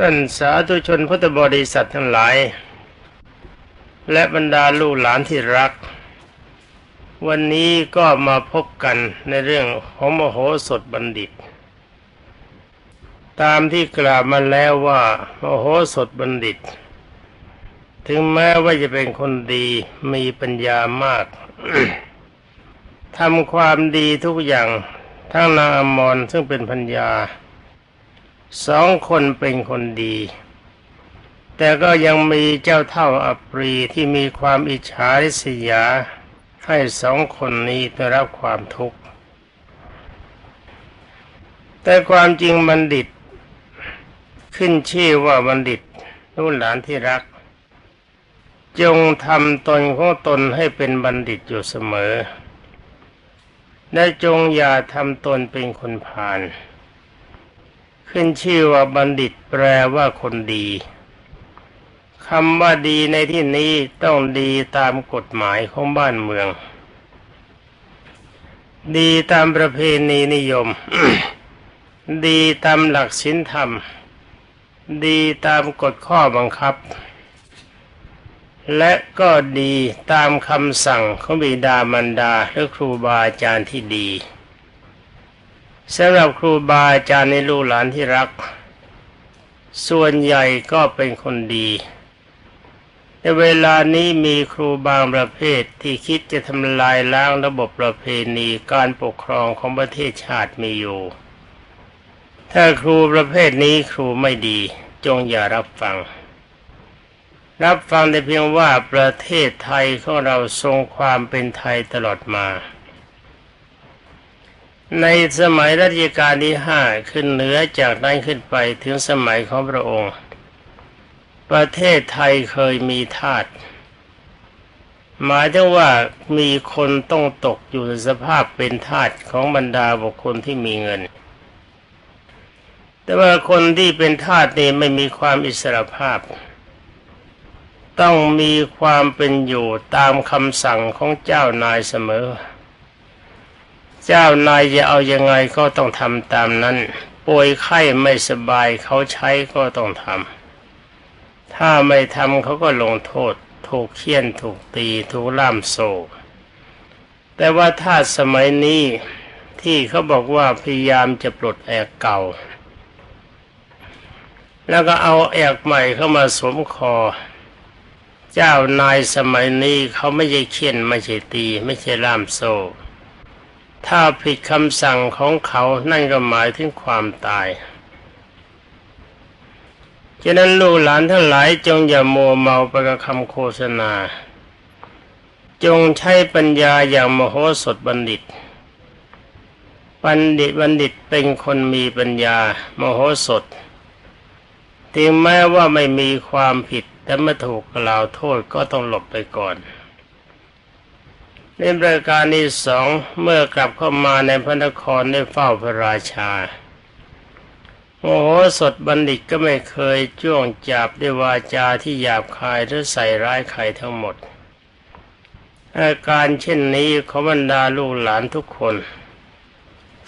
ท่านสาธุชนพุทธบริษัททั้งหลาย และบรรดาลูกหลานที่รัก วันนี้ก็มาพบกันในเรื่องของมโหสถบัณฑิต ตามที่กล่าวมาแล้วว่ามโหสถบัณฑิต ถึงแม้ว่าจะเป็นคนดีมีปัญญามากทำความดีทุกอย่างทั้งนางอมรซึ่งเป็นพัญญา สองคนเป็นคนดี แต่ก็ยังมีเจ้าเท่าอัปรีที่มีความอิจฉาริษยา ให้สองคนนี้ได้รับความทุกข์ แต่ความจริงบัณฑิต ขึ้นชื่อว่าบัณฑิตลูกหลานที่รัก จงทำตนของตนให้เป็นบัณฑิตอยู่เสมอ และจงอย่าทำตนเป็นคนผ่าน ขึ้นชื่อว่าบัณฑิตแปลว่าคนดีคำว่าดีในที่นี้ต้องดีตามกฎหมายของบ้านเมือง ดีตามประเพณีนิยม ดีตามหลักศีลธรรม ดีตามกฎข้อบังคับ และก็ดีตามคำสั่งของบิดามารดาหรือครูบาอาจารย์ที่ดี สำหรับครูบาอาจารย์ในลูกหลานที่รัก ส่วนใหญ่ก็เป็นคนดี ในเวลานี้มีครูบางประเภทที่คิดจะทำลายล้างระบบประเพณีการปกครองของประเทศชาติมีอยู่ ถ้าครูประเภทนี้ครูไม่ดี จงอย่ารับฟัง รับฟังแต่เพียงว่าประเทศไทยของเราทรงความเป็นไทยตลอดมา ในสมัยรัชกาลที่ห้าขึ้นเหนือจากนั้นขึ้นไปถึงสมัยของพระองค์ ประเทศไทยเคยมีทาสหมายถึงว่ามีคนต้องตกอยู่ในสภาพเป็นทาสของบรรดาบุคคลที่มีเงิน แต่ว่าคนที่เป็นทาสนี่ไม่มีความอิสระภาพ ต้องมีความเป็นอยู่ตามคำสั่งของเจ้านายเสมอ เจ้านายจะเอายังไงก็ต้องทำตามนั้น ป่วยไข้ไม่สบายเขาใช้ก็ต้องทำ ถ้าไม่ทำเขาก็ลงโทษ ถูกเคี่ยนถูกตีถูกล่ามโซ่แต่ว่าถ้าสมัยนี้ที่เขาบอกว่าพยายามจะปลดแอกเก่า แล้วก็เอาแอกใหม่เข้ามาสวมคอ เจ้านายสมัยนี้เขาไม่ใช่เคี่ยนไม่ใช่ตี ไม่ใช่ล่ามโซ่ ถ้าผิดคำสั่งของเขานั่นก็หมายถึงความตายฉะนั้นลูกหลานทั้งหลายจงอย่ามัวเมาไปกับคำโฆษณา จงใช้ปัญญาอย่างมโหสถบัณฑิต บัณฑิตบัณฑิตเป็นคนมีปัญญามโหสถถึงแม้ว่าไม่มีความผิดแต่เมื่อถูกกล่าวโทษก็ต้องหลบไปก่อน ในประการที่สองเมื่อกลับเข้ามาในพระนครได้เฝ้าพระราชาโอ้โหสดบัณฑิตก็ไม่เคยจ้วงจับด้วยวาจาที่หยาบคายหรือใส่ร้ายใครทั้งหมด อาการเช่นนี้ของบรรดาลูกหลานทุกคน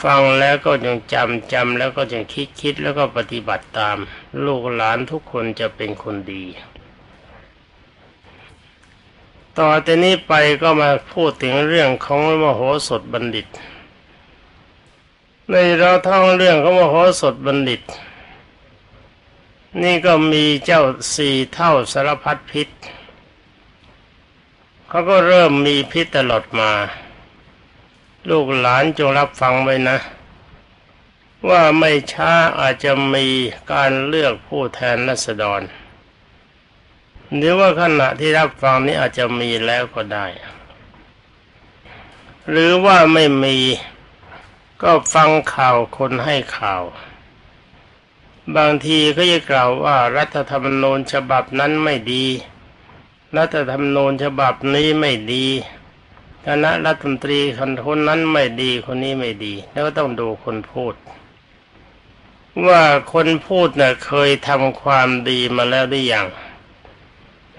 ฟังแล้วก็จงจำจำแล้วก็จงคิดคิดแล้วก็ปฏิบัติตาม ลูกหลานทุกคนจะเป็นคนดี ต่อแต่นี้ไปก็มาพูดถึงเรื่องของมโหสถบัณฑิต ในเราท่องเรื่องของมโหสถบัณฑิต นี่ก็มีเจ้าสี่เท่าสารพัดพิษเขาก็เริ่มมีพิษตลอดมา ลูกหลานจงรับฟังไว้นะ ว่าไม่ช้าอาจจะมีการเลือกผู้แทนรัษฎร หรือว่าขณะที่รับฟังนี้อาจจะมีแล้วก็ได้ หรือว่าไม่มีก็ฟังข่าวคนให้ข่าว บางทีก็จะกล่าวว่ารัฐธรรมนูญฉบับนั้นไม่ดี รัฐธรรมนูญฉบับนี้ไม่ดีคณะรัฐมนตรีคนนั้นไม่ดีคนนี้ไม่ดี แล้วก็ต้องดูคนพูด ว่าคนพูดเน่ะเคยทำความดีมาแล้วหรือยัง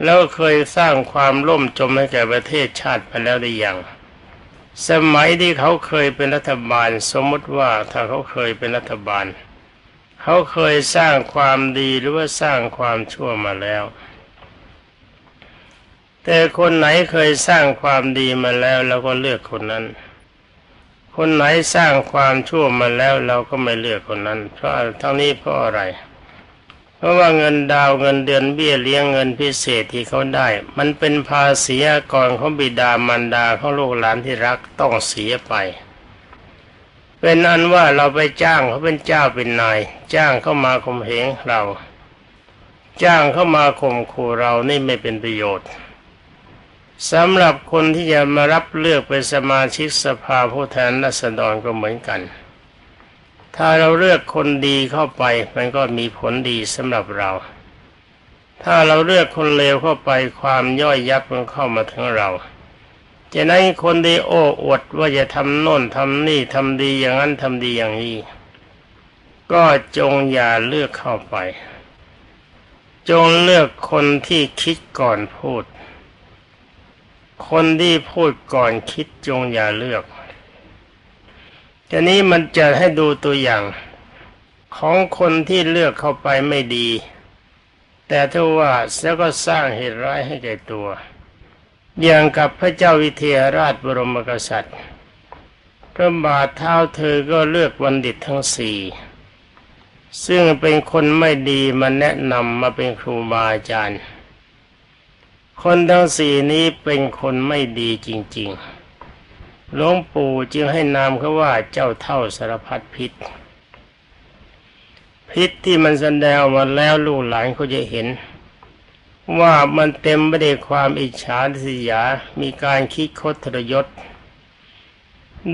แล้วเคยสร้างความล่มจมให้แก่ประเทศชาติไปแล้วหรือยังสมัยที่เขาเคยเป็นรัฐบาล สมมติว่าถ้าเขาเคยเป็นรัฐบาล เขาเคยสร้างความดีหรือว่าสร้างความชั่วมาแล้ว แต่คนไหนเคยสร้างความดีมาแล้วเราก็เลือกคนนั้น คนไหนสร้างความชั่วมาแล้วเราก็ไม่เลือกคนนั้น เพราะทั้งนี้เพราะอะไรเพราะว่าเงินดาวเงินเดือนเบี้ยเลี้ยงเงินพิเศษที่เขาได้ มันเป็นภาษีก่อนของบิดามารดาของลูกหลานที่รักต้องเสียไป เป็นอันว่าเราไปจ้างเขาเป็นเจ้าเป็นนาย จ้างเข้ามาข่มเหงเรา จ้างเข้ามาข่มขู่เรานี่ไม่เป็นประโยชน์สำหรับคนที่จะมารับเลือกเป็นสมาชิกสภาผู้แทนราษฎรก็เหมือนกัน ถ้าเราเลือกคนดีเข้าไป มันก็มีผลดีสำหรับเรา ถ้าเราเลือกคนเลวเข้าไปความย่อยยับมันเข้ามาถึงเราจะนั้นคนดีโอ้อวดว่าจะทำโน่นทำนี่ทำดีอย่างนั้นทำดีอย่างนี้ ก็จงอย่าเลือกเข้าไป จงเลือกคนที่คิดก่อนพูด คนที่พูดก่อนคิดจงอย่าเลือก ทีนี้มันจะให้ดูตัวอย่างของคนที่เลือกเข้าไปไม่ดี แต่ถ้าว่าแล้วก็สร้างเหตุร้ายให้แก่ตัว อย่างกับพระเจ้าวิเทหราชบรมกษัตริย์พระบาทเท้าเธอก็เลือกบัณฑิตทั้งสี่ซึ่งเป็นคนไม่ดีมาแนะนำมาเป็นครูบาอาจารย์ คนทั้งสี่นี้เป็นคนไม่ดีจริง ๆ หลวงปู่จึงให้นามเขาว่าเจ้าเท่าสารพัดพิษ พิษที่มันแสดงมาแล้วลูกหลานเขาจะเห็น ว่ามันเต็มไปด้วยความอิจฉาทิยา มีการคิดคดทรยศ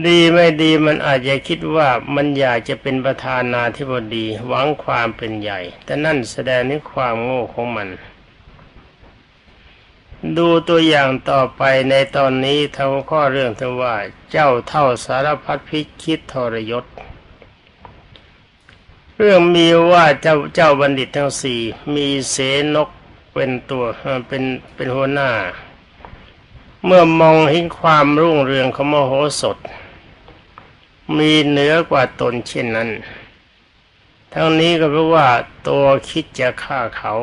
ดีไม่ดีมันอาจจะคิดว่ามันอยากจะเป็นประธานาธิบดีหวังความเป็นใหญ่ แต่นั่นแสดงถึงความโง่ของมัน ดูตัวอย่างต่อไปในตอนนี้ทั้งข้อเรื่องที่ว่า เจ้าเท่าสารพัดพิคิดทรยศ เรื่องมีว่าเจ้าเจ้าบัณฑิตทั้งสี่มีเสนกเป็นตัวเป็นเป็นหัวหน้า เมื่อมองเห็นความรุ่งเรืองของมโหสถ มีเหนือกว่าตนเช่นนั้น ทั้งนี้ก็เพราะว่าตัวคิดจะฆ่าเขา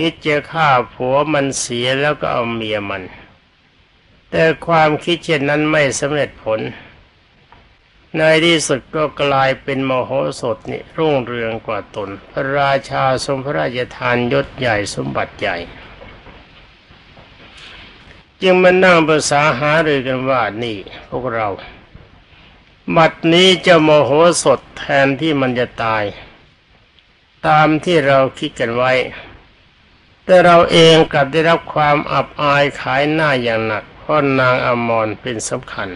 คิดจะฆ่าผัวมันเสียแล้วก็เอาเมียมัน แต่ความคิดเช่นนั้นไม่สำเร็จผล ในที่สุดก็กลายเป็นมโหสถนี่รุ่งเรืองกว่าตน พระราชาทรงพระราชทานยศใหญ่สมบัติใหญ่ จึงมานั่งภาษาหารือกันว่านี่พวกเรา บัดนี้จะโมโหสดแทนที่มันจะตาย ตามที่เราคิดกันไว้ แต่เราเองกลับได้รับความอับอายขายหน้าอย่างหนักเพราะนางอมรเป็นสำคัญ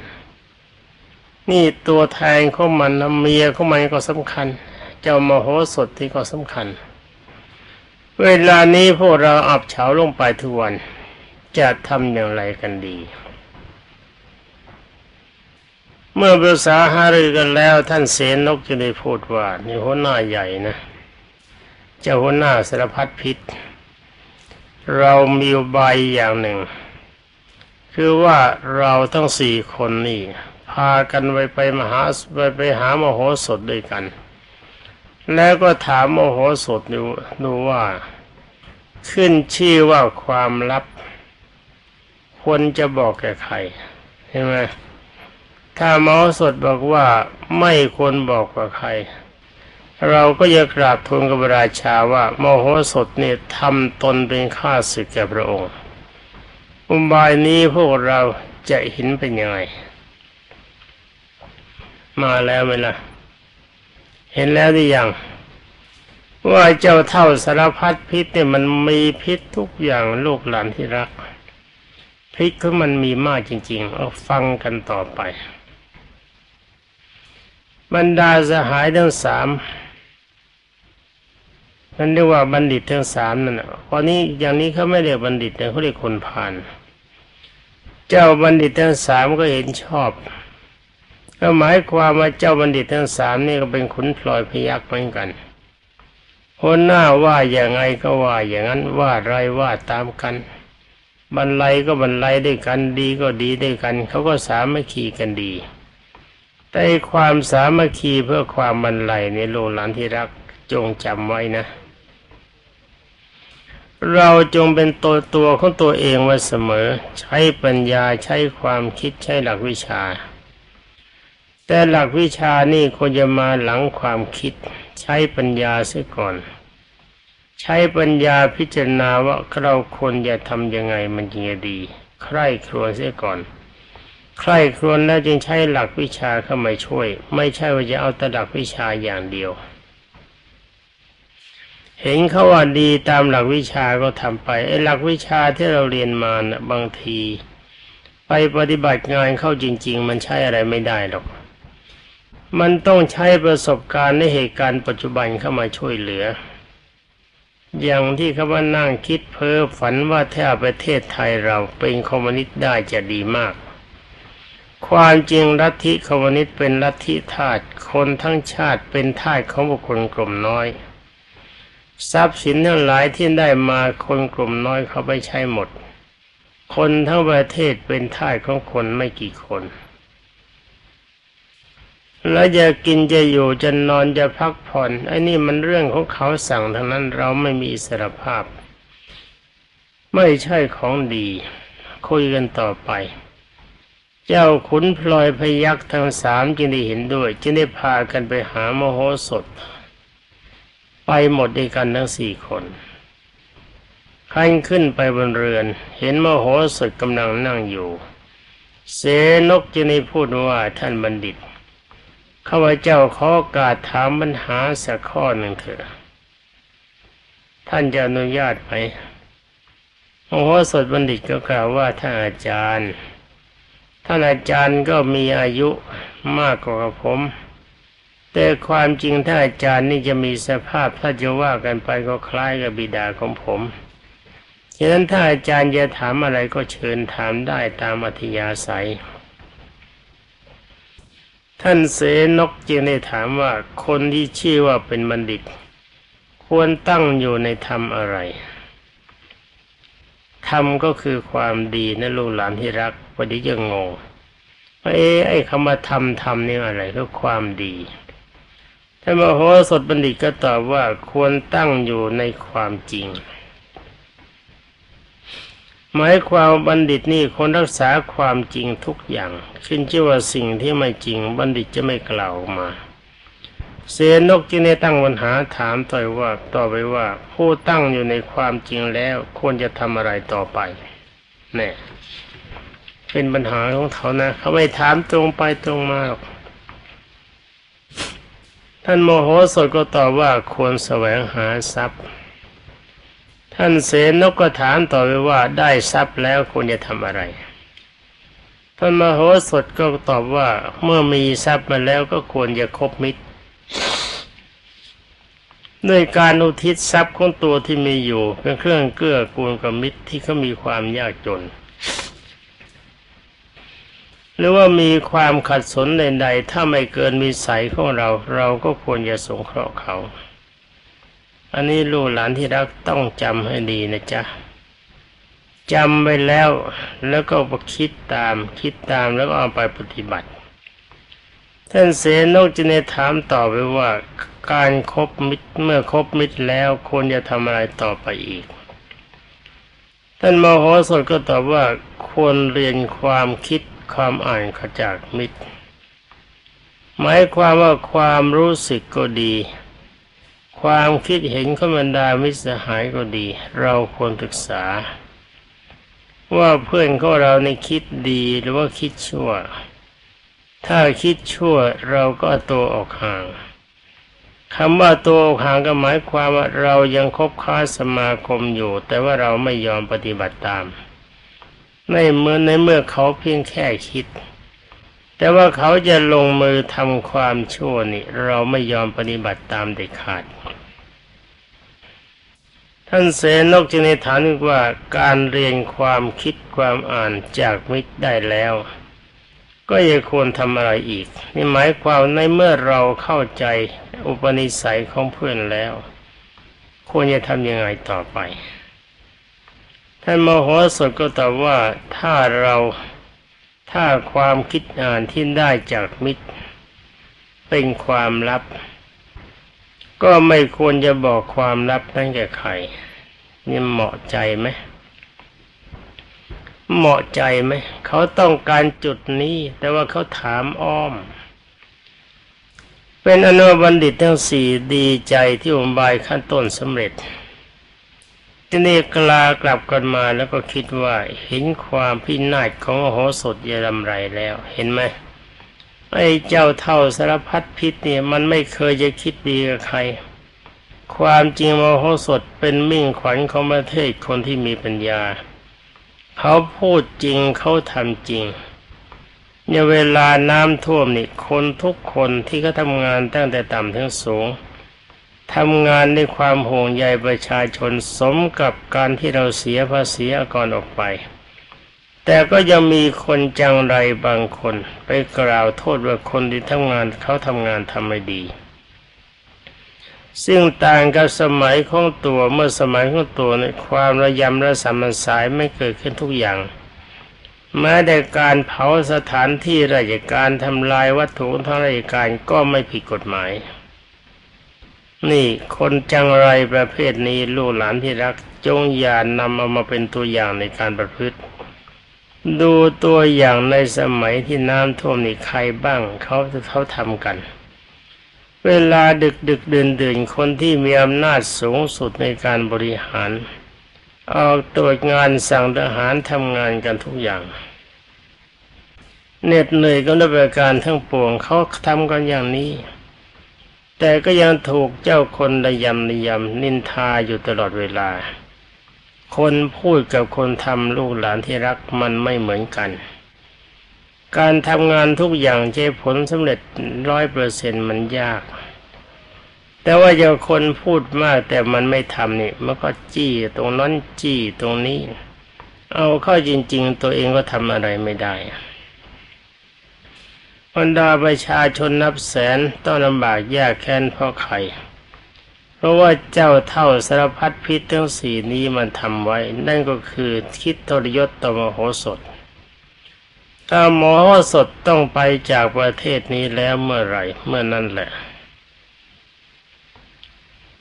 นี่ตัวแทนของมันนะเมียของมันก็สำคัญ เจ้ามโหสถที่ก็สำคัญ เวลานี้พวกเราอับเฉาลงไปทุกวันจะทำอย่างไรกันดี เมื่อภาษาหารือกันแล้วท่านเสนนกจะได้พูดว่านี่หัวหน้าใหญ่นะเจ้าหัวหน้าสารพัดพิษ เรามีใบอย่างหนึ่ง คือว่าเราทั้งสี่คนนี่พากันไปไปมหาไปไปหามโหสถด้วยกัน แล้วก็ถามมโหสถดูดูว่า ขึ้นชื่อว่าความลับควรจะบอกแก่ใครใช่ไหมถ้ามโหสถบอกว่าไม่ควรบอกกับใคร เราก็จะกราบทูลกับราชาว่ามโหสถเนี่ยทำตนเป็นข้าศึกแก่พระองค์ อุบายนี้พวกเราจะเห็นเป็นยังไง มาแล้วไหมล่ะ เห็นแล้วหรือยัง ว่าเจ้าเท่าสารพัดพิษเนี่ยมันมีพิษทุกอย่างลูกหลานที่รัก พิษคือมันมีมากจริง ๆ เอาฟังกันต่อไป บรรดาสหายทั้งสาม นั่นเรียกว่าบัณฑิตทั้งสามนั่นตอนนี้อย่างนี้เขาไม่เรียกบัณฑิตแต่เขาเรียกคนผ่าน เจ้าบัณฑิตทั้งสามก็เห็นชอบ ก็หมายความว่าเจ้าบัณฑิตทั้งสามนี่ก็เป็นขุนพลอยพยักเหมือนกันคนหน้าว่าอย่างไงก็ว่าอย่างนั้นว่าไรว่าตามกันบรรลัยก็บรรลัยด้วยกันดีก็ดีด้วยกัน เขาก็สามัคคีกันดี แต่ความสามัคคีเพื่อความบรรลัยในโลกหลานที่รักจงจำไว้นะ เราจงเป็นตัวตัวของตัวเองไว้เสมอ ใช้ปัญญาใช้ความคิดใช้หลักวิชา แต่หลักวิชานี่ควรจะมาหลังความคิด ใช้ปัญญาเสียก่อน ใช้ปัญญาพิจารณาว่าเราควรจะทำยังไงมันจึงจะดี ใคร่ครวญเสียก่อน ใคร่ครวญแล้วจึงใช้หลักวิชาเข้ามาช่วย ไม่ใช่ว่าจะเอาแต่หลักวิชาอย่างเดียว เห็นเขาว่าดีตามหลักวิชาก็ทำไปไอ้หลักวิชาที่เราเรียนมานะบางที ไปปฏิบัติงานเข้าจริง ๆ มันใช้อะไรไม่ได้หรอก มันต้องใช้ประสบการณ์ในเหตุการณ์ปัจจุบันเข้ามาช่วยเหลือ อย่างที่เขาว่านั่งคิดเพ้อฝันว่าถ้าประเทศไทยเราเป็นคอมมิวนิสต์ได้จะดีมาก ความจริงลัทธิคอมมิวนิสต์เป็นลัทธิทาสคนทั้งชาติเป็นทาสของบุคคลกลุ่มน้อย ทรัพย์สินทั้งหลายที่ได้มาคนกลุ่มน้อยเขาไปใช้หมด คนทั้งประเทศเป็นท่าสของคนไม่กี่คน แล้วจะกินจะอยู่จะนอนจะพักผ่อนไอ้นี่มันเรื่องของเขาสั่งทั้งนั้นเราไม่มีอิสรภาพ ไม่ใช่ของดี คุยกันต่อไปเจ้าขุนพลอยพยักทั้งสามจึงได้เห็นด้วย จึงได้พากันไปหามโหสถ ไปหมดด้วยกันทั้งสี่คนขั้นขึ้นไปบนเรือน เห็นมโหสถกำลังนั่งอยู่ เสนกจึงได้พูดว่าท่านบัณฑิตข้าพเจ้าขอโอกาสถามปัญหาสักข้อหนึ่งเถอะ ท่านจะอนุญาตไหมมโหสถบัณฑิตก็กล่าวว่าท่านอาจารย์ ท่านอาจารย์ก็มีอายุมากกว่าผม แต่ความจริงท่านอาจารย์นี่จะมีสภาพถ้าจะว่ากันไปก็คล้ายกับบิดาของผมฉะนั้นถ้าอาจารย์จะถามอะไรก็เชิญถามได้ตามอัธยาศัย ท่านเสนกจึงได้ถามว่าคนที่ชื่อว่าเป็นบัณฑิต ควรตั้งอยู่ในธรรมอะไรธรรมก็คือความดีนะลูกหลานที่รักวันนี้จะงงว่าเอ๊ะไอ้คำว่าธรรมธรรมนี่อะไรก็ความดี ท่านมโหสถบัณฑิตก็ตอบว่าควรตั้งอยู่ในความจริง หมายความบัณฑิตนี่คนรักษาความจริงทุกอย่าง ขึ้นชื่อว่าสิ่งที่ไม่จริงบัณฑิตจะไม่กล่าวออกมา เสนกจึงได้ตั้งปัญหาถามต่อยว่าต่อไปว่า ผู้ตั้งอยู่ในความจริงแล้วควรจะทำอะไรต่อไปแน่เป็นปัญหาของเขานะเขาไม่ถามตรงไปตรงมาหรอก ท่านโมโหสดก็ตอบว่าควรแสวงหาทรัพย์ ท่านเสนกก็ถามต่อไปว่าได้ทรัพย์แล้วควรจะทำอะไร ท่านมโหสถก็ตอบว่าเมื่อมีทรัพย์มาแล้วก็ควรจะคบมิตร ด้วยการอุทิศทรัพย์ของตัวที่มีอยู่เป็นเครื่องเกื้อกูลกับมิตรที่เขามีความยากจน หรือว่ามีความขัดสนใดๆถ้าไม่เกินมีใสยของเรา เราก็ควรจะสงเคราะห์เขา อันนี้ลูกหลานที่รักต้องจำให้ดีนะจ๊ะจำไปแล้วแล้วก็ไปคิดตามคิดตามแล้วก็เอาไปปฏิบัติ ท่านเสนกจึงได้ถามต่อไปว่าการครบมิตรเมื่อครบมิตรแล้วควรจะทำอะไรต่อไปอีก ท่านมโหสถก็ตอบว่าควรเรียนความคิด ความอ่านขจากมิตร หมายความว่าความรู้สึกก็ดี ความคิดเห็นของบรรดามิตรสหายก็ดี เราควรศึกษา ว่าเพื่อนของเราในคิดดีหรือว่าคิดชั่ว ถ้าคิดชั่วเราก็ตัวออกห่างคำว่าตัวออกห่างก็หมายความว่าเรายังคบค้าสมาคมอยู่ แต่ว่าเราไม่ยอมปฏิบัติตาม ในเมื่อในเมื่อเขาเพียงแค่คิด แต่ว่าเขาจะลงมือทำความชั่วนี่ เราไม่ยอมปฏิบัติตามเด็ดขาด ท่านเสนกจึงในฐานว่าการเรียนความคิดความอ่านจากมิตรได้แล้ว ก็ยังควรทำอะไรอีก นี่หมายความในเมื่อเราเข้าใจอุปนิสัยของเพื่อนแล้ว ควรจะทำยังไงต่อไป ท่านมโหสถก็ตอบว่าถ้าเราถ้าความคิดอ่านที่ได้จากมิตร เป็นความลับ ก็ไม่ควรจะบอกความลับนั่นแก่ใครนี่เหมาะใจไหมเหมาะใจไหมเขาต้องการจุดนี้ แต่ว่าเขาถามอ้อม เป็นอนุบัณฑิตทั้งสี่ดีใจที่อุบายขั้นต้นสำเร็จ ทีนี้กลากลับกันมาแล้วก็คิดว่าเห็นความพินาศของโหสถยรำไรแล้ว เห็นไหมไอ้เจ้าเท่าสารพัดพิษเนี่ยมันไม่เคยจะคิดดีกับใคร ความจริงมโหสถเป็นมิ่งขวัญของประเทศคนที่มีปัญญา เขาพูดจริงเขาทำจริงเนี่ยเวลาน้ำท่วมนี่คนทุกคนที่เขาทำงานตั้งแต่ต่ำถึงสูง ทำงานด้วยความห่วงใยประชาชนสมกับการที่เราเสียภาษีอากรออกไป แต่ก็ยังมีคนจังไรบางคนไปกล่าวโทษว่าคนที่ทำงานเขาทำงานทำไม่ดี ซึ่งต่างกับสมัยของตัวเมื่อสมัยของตัวในความระยำระสามันสายไม่เกิดขึ้นทุกอย่างแม้แต่การเผาสถานที่ราชการทำลายวัตถุทางราชการก็ไม่ผิดกฎหมาย นี่คนจังไรประเภทนี้ลูกหลานที่รัก จงอย่านำเอามาเป็นตัวอย่างในการประพฤติ ดูตัวอย่างในสมัยที่น้ำท่วมนี่ใครบ้างเขาจะเขาทำกัน เวลาดึกดึกเดินเดินคนที่มีอำนาจสูงสุดในการบริหาร ออกตรวจงานสั่งทหารทำงานกันทุกอย่างเหน็ดเหนื่อยก็ด้วยประการทั้งปวงเขาทำกันอย่างนี้ แต่ก็ยังถูกเจ้าคนระยำระยำนินทาอยู่ตลอดเวลา คนพูดกับคนทำลูกหลานที่รักมันไม่เหมือนกัน การทำงานทุกอย่างใช้ผลสำเร็จร้อยเปอร์เซ็นมันยาก แต่ว่าเจะคนพูดมากแต่มันไม่ทำนี่มันก็จี้ตรงนั้นจี้ตรงนี้ เอาเข้าจริง ๆ ตัวเองก็ทำอะไรไม่ได้ บรรดาประชาชนนับแสนต้องลำบากยากแค้นเพราะใคร เพราะว่าเจ้าเท่าสารพัดพิษทั้งสี่นี้มันทำไว้ นั่นก็คือคิดทรยศต่อมโหสถ ถ้ามโหสถต้องไปจากประเทศนี้แล้วเมื่อไรเมื่อนั้นแหละ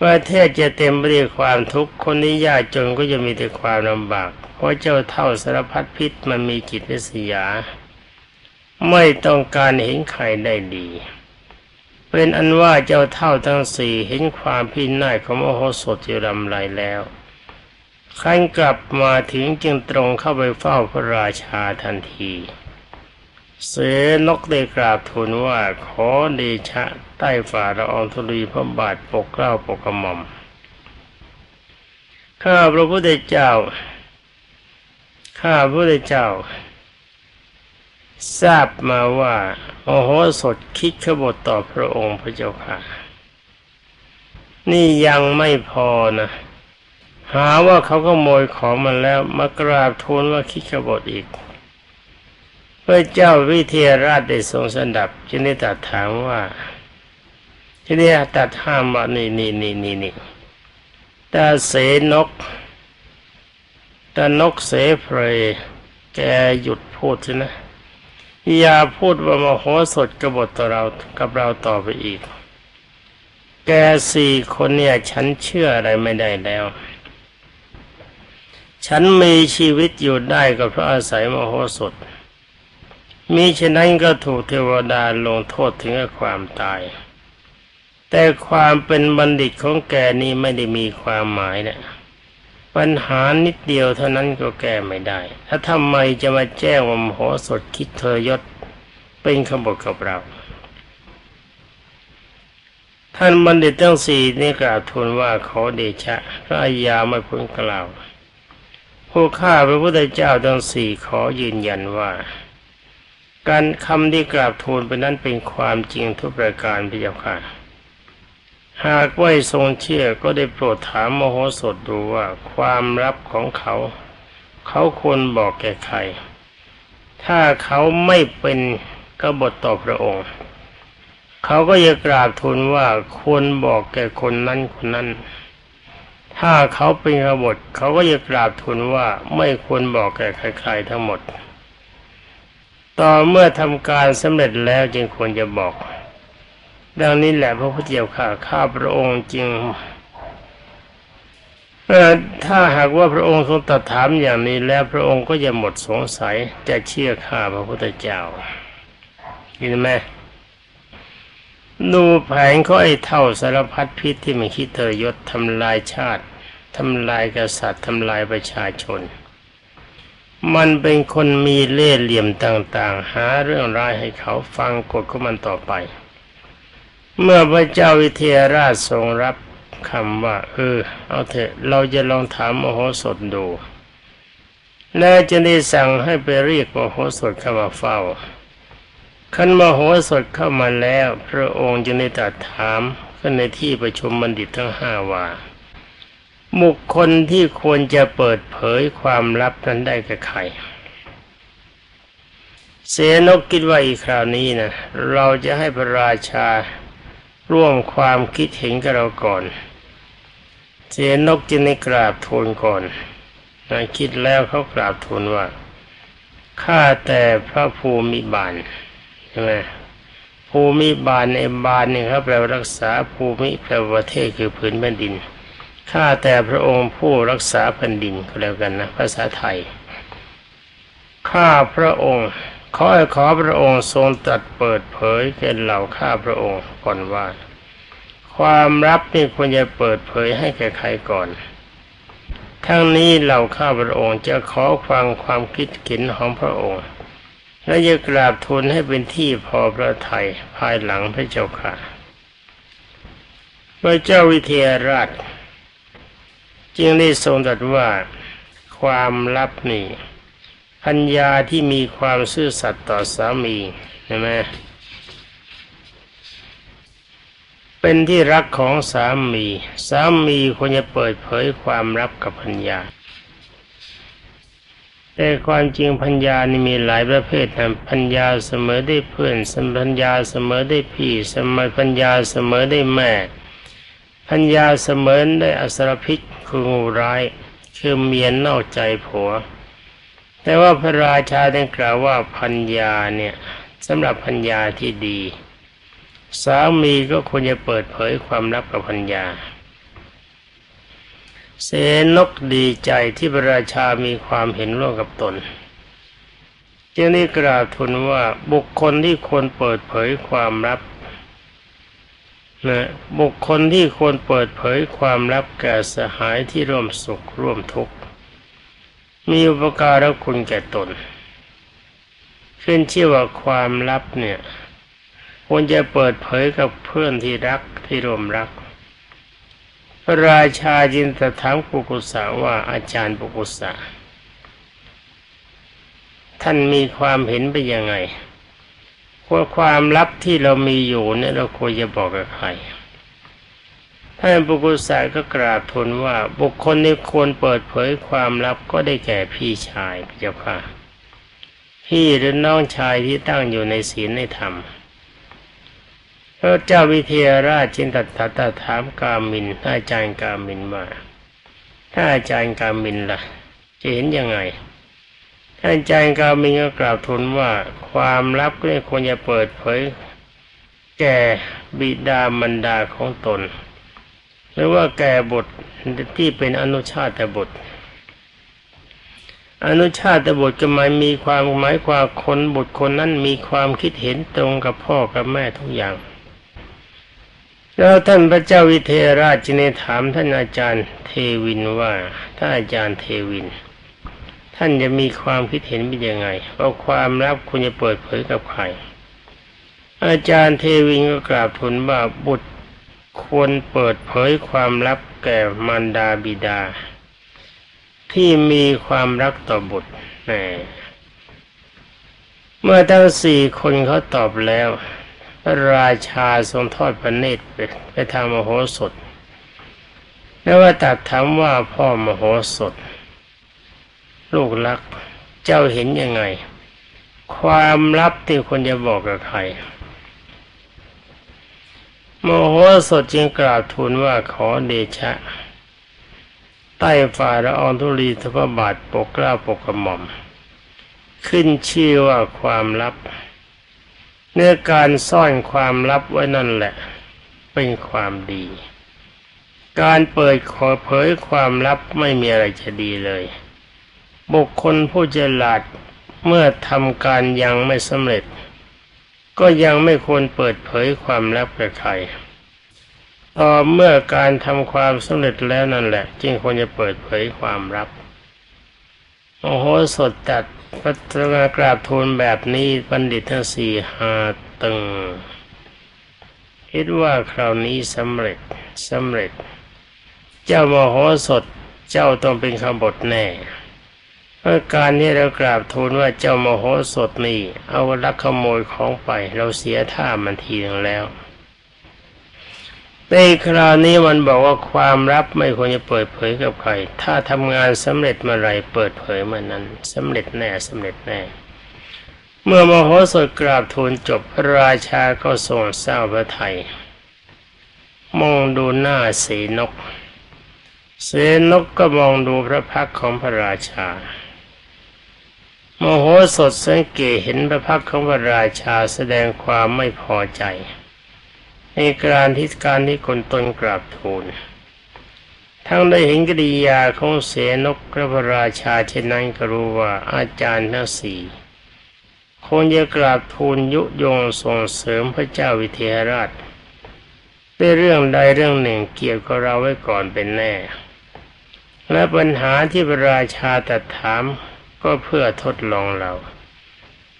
ประเทศจะเต็มไปด้วยความทุกข์คนนี้ยากจนก็จะมีแต่ความลำบาก เพราะเจ้าเท่าสารพัดพิษมันมีจิตวิสยา ไม่ต้องการเห็นใครได้ดี เป็นอันว่าเจ้าเท่าทั้งสี่เห็นความพินาศของมโหสถจิรำไรแล้วขันกลับมาถึงจึงตรงเข้าไปเฝ้าพระราชาทันที เสนกได้กราบทูลว่าขอเดชะใต้ฝ่าละอองธุลีพระบาทปกเกล้าปกกระหม่อมข้าพระพุทธเจ้า ข้าพระพุทธเจ้า ทราบมาว่าโอโหสถคิดขบฏต่อพระองค์พระเจ้าค่ะ นี่ยังไม่พอนะ หาว่าเขาก็โมยของมันแล้วมากราบทูลว่าคิดขบฏอีก พระเจ้าวิเทหราชได้ทรงสดับจึงได้ตรัสถามว่าที่นี้ตัดห้ามว่านี่นี่นี่นี่นี่ตาเสนกตานกเสเพรแกหยุดพูดสินะ อย่าพูดว่ามโหสถกบฏต่อเรากับเราต่อไปอีก แกสี่คนเนี่ยฉันเชื่ออะไรไม่ได้แล้ว ฉันมีชีวิตอยู่ได้ก็เพราะอาศัยมโหสถมีฉะนั้นก็ถูกเทวดาลงโทษถึงกับความตาย แต่ความเป็นบัณฑิตของแกนี้ไม่ได้มีความหมายเนะ ปัญหานิดเดียวเท่านั้นก็แก้ไม่ได้ ถ้าทำไมจะมาแจ้งว่ามโหสถคิดเธอยศเป็นขบฏกับเรา ท่านบัณฑิตทั้งสี่นี่กล่าวทูลว่าขอเดชะพระยาไม่พ้นกล่าวผู้ข้าพระพุทธเจ้าทั้งสี่ขอยืนยันว่า การคำที่กราบทูลไปนั้นเป็นความจริงทุกประการพระเจ้าค่ะ หากไม่ทรงเชื่อก็ได้โปรดถามมโหสถดูว่าความลับของเขา เขาควรบอกแก่ใคร ถ้าเขาไม่เป็นกบฏต่อพระองค์ เขาก็จะกราบทูลว่าควรบอกแก่คนนั้นคนนั้น ถ้าเขาเป็นกบฏเขาก็จะกราบทูลว่าไม่ควรบอกแก่ใคร ๆ ทั้งหมด ต่อเมื่อทำการสำเร็จแล้วจึงควรจะบอก ดังนี้แหละพระพุทธเจ้าข้าข้าพระองค์จึงถ้าหากว่าพระองค์ทรงตรัสถามอย่างนี้แล้วพระองค์ก็จะหมดสงสัยจะเชื่อข้าพระพุทธเจ้าเห็นไหมดูแผงเขาไอ้เท่าสารพัดพิษที่มันคิดเตยศทำลายชาติทำลายกษัตริย์ทำลายประชาชน มันเป็นคนมีเล่ห์เหลี่ยมต่าง ๆ หาเรื่องร้ายให้เขาฟังกฎของมันต่อไป เมื่อพระเจ้าวิเทหราชทรงรับคำว่า เออ เอาเถอะเราจะลองถามมโหสถดู แล้วจะได้สั่งให้ไปเรียกมโหสถเข้ามาเฝ้าขันมโหสถเข้ามาแล้ว พระองค์จึงได้ตรัสถามขึ้นในที่ประชุมบัณฑิตทั้งห้าว่าบุคคลที่ควรจะเปิดเผยความลับนั้นได้กับใคร เสนกคิดว่าอีกคราวนี้นะเราจะให้พระราชา ร่วมความคิดเห็นกับเราก่อนเสนกจึงได้กราบทูลก่อนนะคิดแล้วเขากราบทูลว่าข้าแต่พระภูมิบาลใช่ไหมภูมิบาลในบาลเนี่ยครับแปลรักษาภูมิแปลประเทศคือพื้นแผ่นดินข้าแต่พระองค์ผู้รักษาแผ่นดินก็แล้วกันนะภาษาไทยข้าพระองค์ ขอให้ขอพระองค์ทรงตัดเปิดเผยแก่เหล่าข้าพระองค์ก่อนว่า ความลับนี่ควรจะเปิดเผยให้แก่ใครก่อน ทั้งนี้เหล่าข้าพระองค์จะขอฟังความคิดเห็นของพระองค์ และจะกราบทูลให้เป็นที่พอพระทัยภายหลังพระเจ้าค่ะพระเจ้าวิเทหราช จึงได้ทรงตรัสว่าความลับนี่ พัญญาที่มีความซื่อสัตย์ต่อสามีใช่ไหมเป็นที่รักของสามี สามีควรจะเปิดเผยความลับกับพัญญา แต่ความจริงพัญญานี่มีหลายประเภทนะพัญญาเสมอได้เพื่อนสมพัญญาเสมอได้พี่สมัยพัญญาเสมอได้แม่พัญญาเสมอได้อสรพิษคืองูร้าย คือเมียนนอกใจผัว แต่ว่าพระราชาได้กล่าวว่าพัญญาเนี่ยสำหรับพัญญาที่ดี สามีก็ควรจะเปิดเผยความลับกับพัญญา เสนกดีใจที่พระราชามีความเห็นร่วมกับตนจึงได้กราบทูลว่าบุคคลที่ควรเปิดเผยความลับนะบุคคลที่ควรเปิดเผยความลับแก่สหายที่ร่วมสุขร่วมทุกข์ มีอุปการะคุณแก่ตน ขึ้นชื่อว่าความลับเนี่ยควรจะเปิดเผยกับเพื่อนที่รักที่ร่วมรัก พระราชาจินตถามปุกุสาว่าอาจารย์ปุกุสาท่านมีความเห็นไปยังไงว่าความลับที่เรามีอยู่เนี่ยเราควรจะบอกกับใคร ท่านปุกุสาก็กราบทูลว่าบุคคลที่ควรเปิดเผยความลับก็ได้แก่พี่ชายเจ้าค่ะพี่หรือน้องชายที่ตั้งอยู่ในศีลในธรรมพระเจ้าวิเทหราชจินตัตถาถามกามินอาจารย์กามินว่าถ้าอาจารย์กามินละ่ะ จะเห็นยังไงท่านอาจารย์กามินก็กล่าวทูลว่า ความลับก็ควรจะเปิดเผย แก่บิดามารดาของตน หรือว่าแก่บทที่เป็นอนุชาตบุตรอนุชาตบุตรก็หมายมีความหมายความคนบุตรคนนั้นมีความคิดเห็นตรงกับพ่อกับแม่ทุกอย่าง แล้วท่านพระเจ้าวิเทราชจึงถามท่านอาจารย์เทวินว่าถ้าอาจารย์เทวิน ท่านจะมีความคิดเห็นเป็นยังไงว่าความลับคุณจะเปิดเผยกับใครอาจารย์เทวินก็กราบทูลว่าบุตร ควรเปิดเผยความลับแก่มารดาบิดา ที่มีความรักต่อบุตรเมื่อทั้งสี่คนเขาตอบแล้ว พระราชาทรงทอดพระเนตรไปทางมโหสถ แล้วว่าตัดถามว่าพ่อมโหสถ ลูกรักเจ้าเห็นยังไง ความลับที่คนจะบอกกับใคร โมโหสถจึงกราบทูลว่าขอเดชะ ใต้ฝ่าละอองธุลีทพบาทปกกล้าปกกระหม่อม ขึ้นชื่อว่าความลับ เนื้อการซ่อนความลับไว้นั่นแหละ เป็นความดี การเปิดขอเผยความลับไม่มีอะไรจะดีเลย บุคคลผู้เจริญเมื่อทำการยังไม่สำเร็จ ก็ยังไม่ควรเปิดเผยความลับกับใครต่อเมื่อการทำความสำเร็จแล้วนั่นแหละ จึงควรจะเปิดเผยความลับ โอ้โหสดจัดพระตรากราบทูลแบบนี้บัณฑิตทั้งสี่หาตึง คิดว่าคราวนี้สำเร็จสำเร็จ เจ้ามโหสถเจ้าต้องเป็นขบฏแน่ เมื่อการนี้เรากราบทูลว่าเจ้ามโหสถนี่เอาลักขโมยของไป เราเสียท่ามันทีนึงแล้วในคราวนี้มันบอกว่าความลับไม่ควรจะเปิดเผยกับใคร ถ้าทำงานสำเร็จเมื่อไรเปิดเผยเมื่อนั้นสำเร็จแน่สำเร็จแน่ เมื่อมโหสถกราบทูลจบพระราชาก็ทรงเศร้าพระไทยมองดูหน้าเสนก เสนกก็มองดูพระพักของพระราชา มโหสถสังเกตเห็นพระพักของพระราชาแสดงความไม่พอใจ ในการที่การที่คนตนกราบทูล ทั้งได้เห็นกิริยาของเสนกพระราชาเช่นนั้นก็รู้ว่าอาจารย์ทั้งสี่คงจะกราบทูลยุยงส่งเสริมพระเจ้าวิเทหราชด้วยเรื่องใดเรื่องหนึ่งเกี่ยวกับเราไว้ก่อนเป็นแน่ และปัญหาที่พระราชาตัดถาม ก็เพื่อทดลองเรา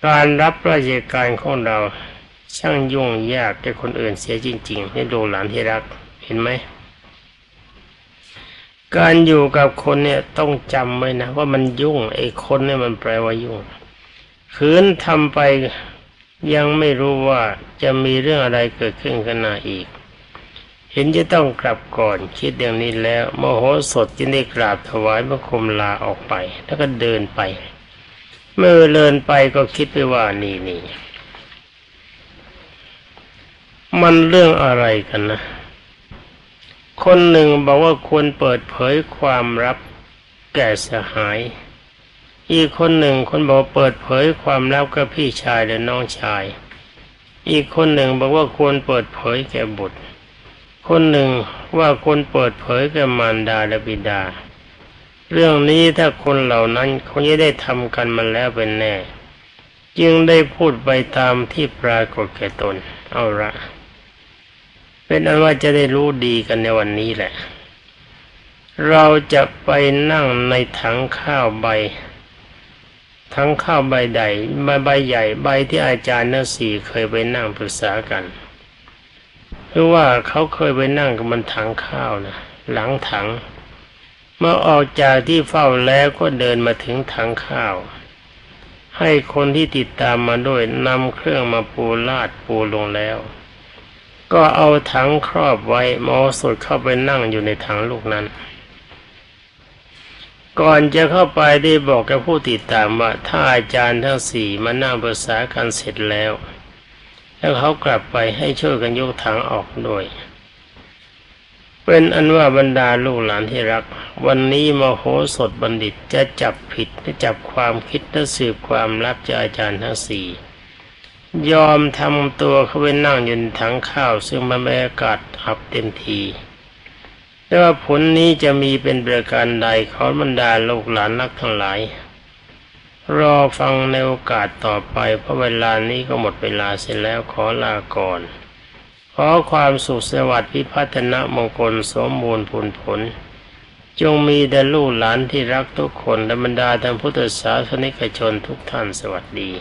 การรับราชการของเราช่างยุ่งยากแก่คนอื่นเสียจริงๆนี่ดูหลานที่รักเห็นไหม การอยู่กับคนเนี่ยต้องจำไว้นะ ว่ามันยุ่งไอ้คนเนี่ยมันแปลว่ายุ่งคืนทำไปยังไม่รู้ว่าจะมีเรื่องอะไรเกิดขึ้นข้างหน้าอีก เห็นจะต้องกลับก่อนคิดอย่างนี้แล้วโมโหสดจึงได้กราบถวายพระคมลาออกไป แล้วก็เดินไป เมื่อเดินไปก็คิดไปว่านี่นี่มันเรื่องอะไรกันนะ คนหนึ่งบอกว่าควรเปิดเผยความลับแก่สหาย อีกคนหนึ่งคนบอกเปิดเผยความลับกับพี่ชายและน้องชาย อีกคนหนึ่งบอกว่าควรเปิดเผยแก่บุตร คนหนึ่งว่าควรเปิดเผยแก่มารดาและบิดา เรื่องนี้ถ้าคนเหล่านั้นคงจะได้ทำกันมาแล้วเป็นแน่ จึงได้พูดไปตามที่ปรากฏแก่ตน เอาละเป็นอันว่าจะได้รู้ดีกันในวันนี้แหละ เราจะไปนั่งในถังข้าวใบ ทั้งข้าวใบใดใบใบใหญ่ใบที่อาจารย์นสี่เคยไปนั่งปรึกษากัน เพราะว่าเขาเคยไปนั่งกับบนถังข้าวนะหลังถัง เมื่อออกจากที่เฝ้าแล้วก็เดินมาถึงถังข้าว ให้คนที่ติดตามมาด้วยนำเครื่องมาปูลาดปูลงแล้ว ก็เอาถังครอบไว้มอสดเข้าไปนั่งอยู่ในถังลูกนั้น ก่อนจะเข้าไปได้บอกกับผู้ติดตามว่าถ้าอาจารย์ทั้งสี่มานั่งภาษากันเสร็จแล้ว แล้วเขากลับไปให้ช่วยกันยกถังออกด้วยเป็นอันว่าบรรดาลูกหลานที่รัก วันนี้มโหสถบัณฑิตจะจับผิดจะจับความคิดและสืบความลับจากอาจารย์ทั้งสี่ยอมทำตัวเขาไปนั่งยืนถังข้าว ซึ่งมันบรรยากาศอับเต็มที แต่ว่าผลนี้จะมีเป็นประการใดขอบรรดาลูกหลานนักทั้งหลาย รอฟังในโอกาสต่อไปเพราะเวลานี้ก็หมดเวลาเสร็จแล้วขอลาก่อน ขอความสุขสวัสดิ์พิพัฒนมงคลสมบูรณ์ผลผล จงมีแด่ลูกหลานที่รักทุกคนและบรรดาท่านพุทธศาสนิกชนทุกท่านสวัสดี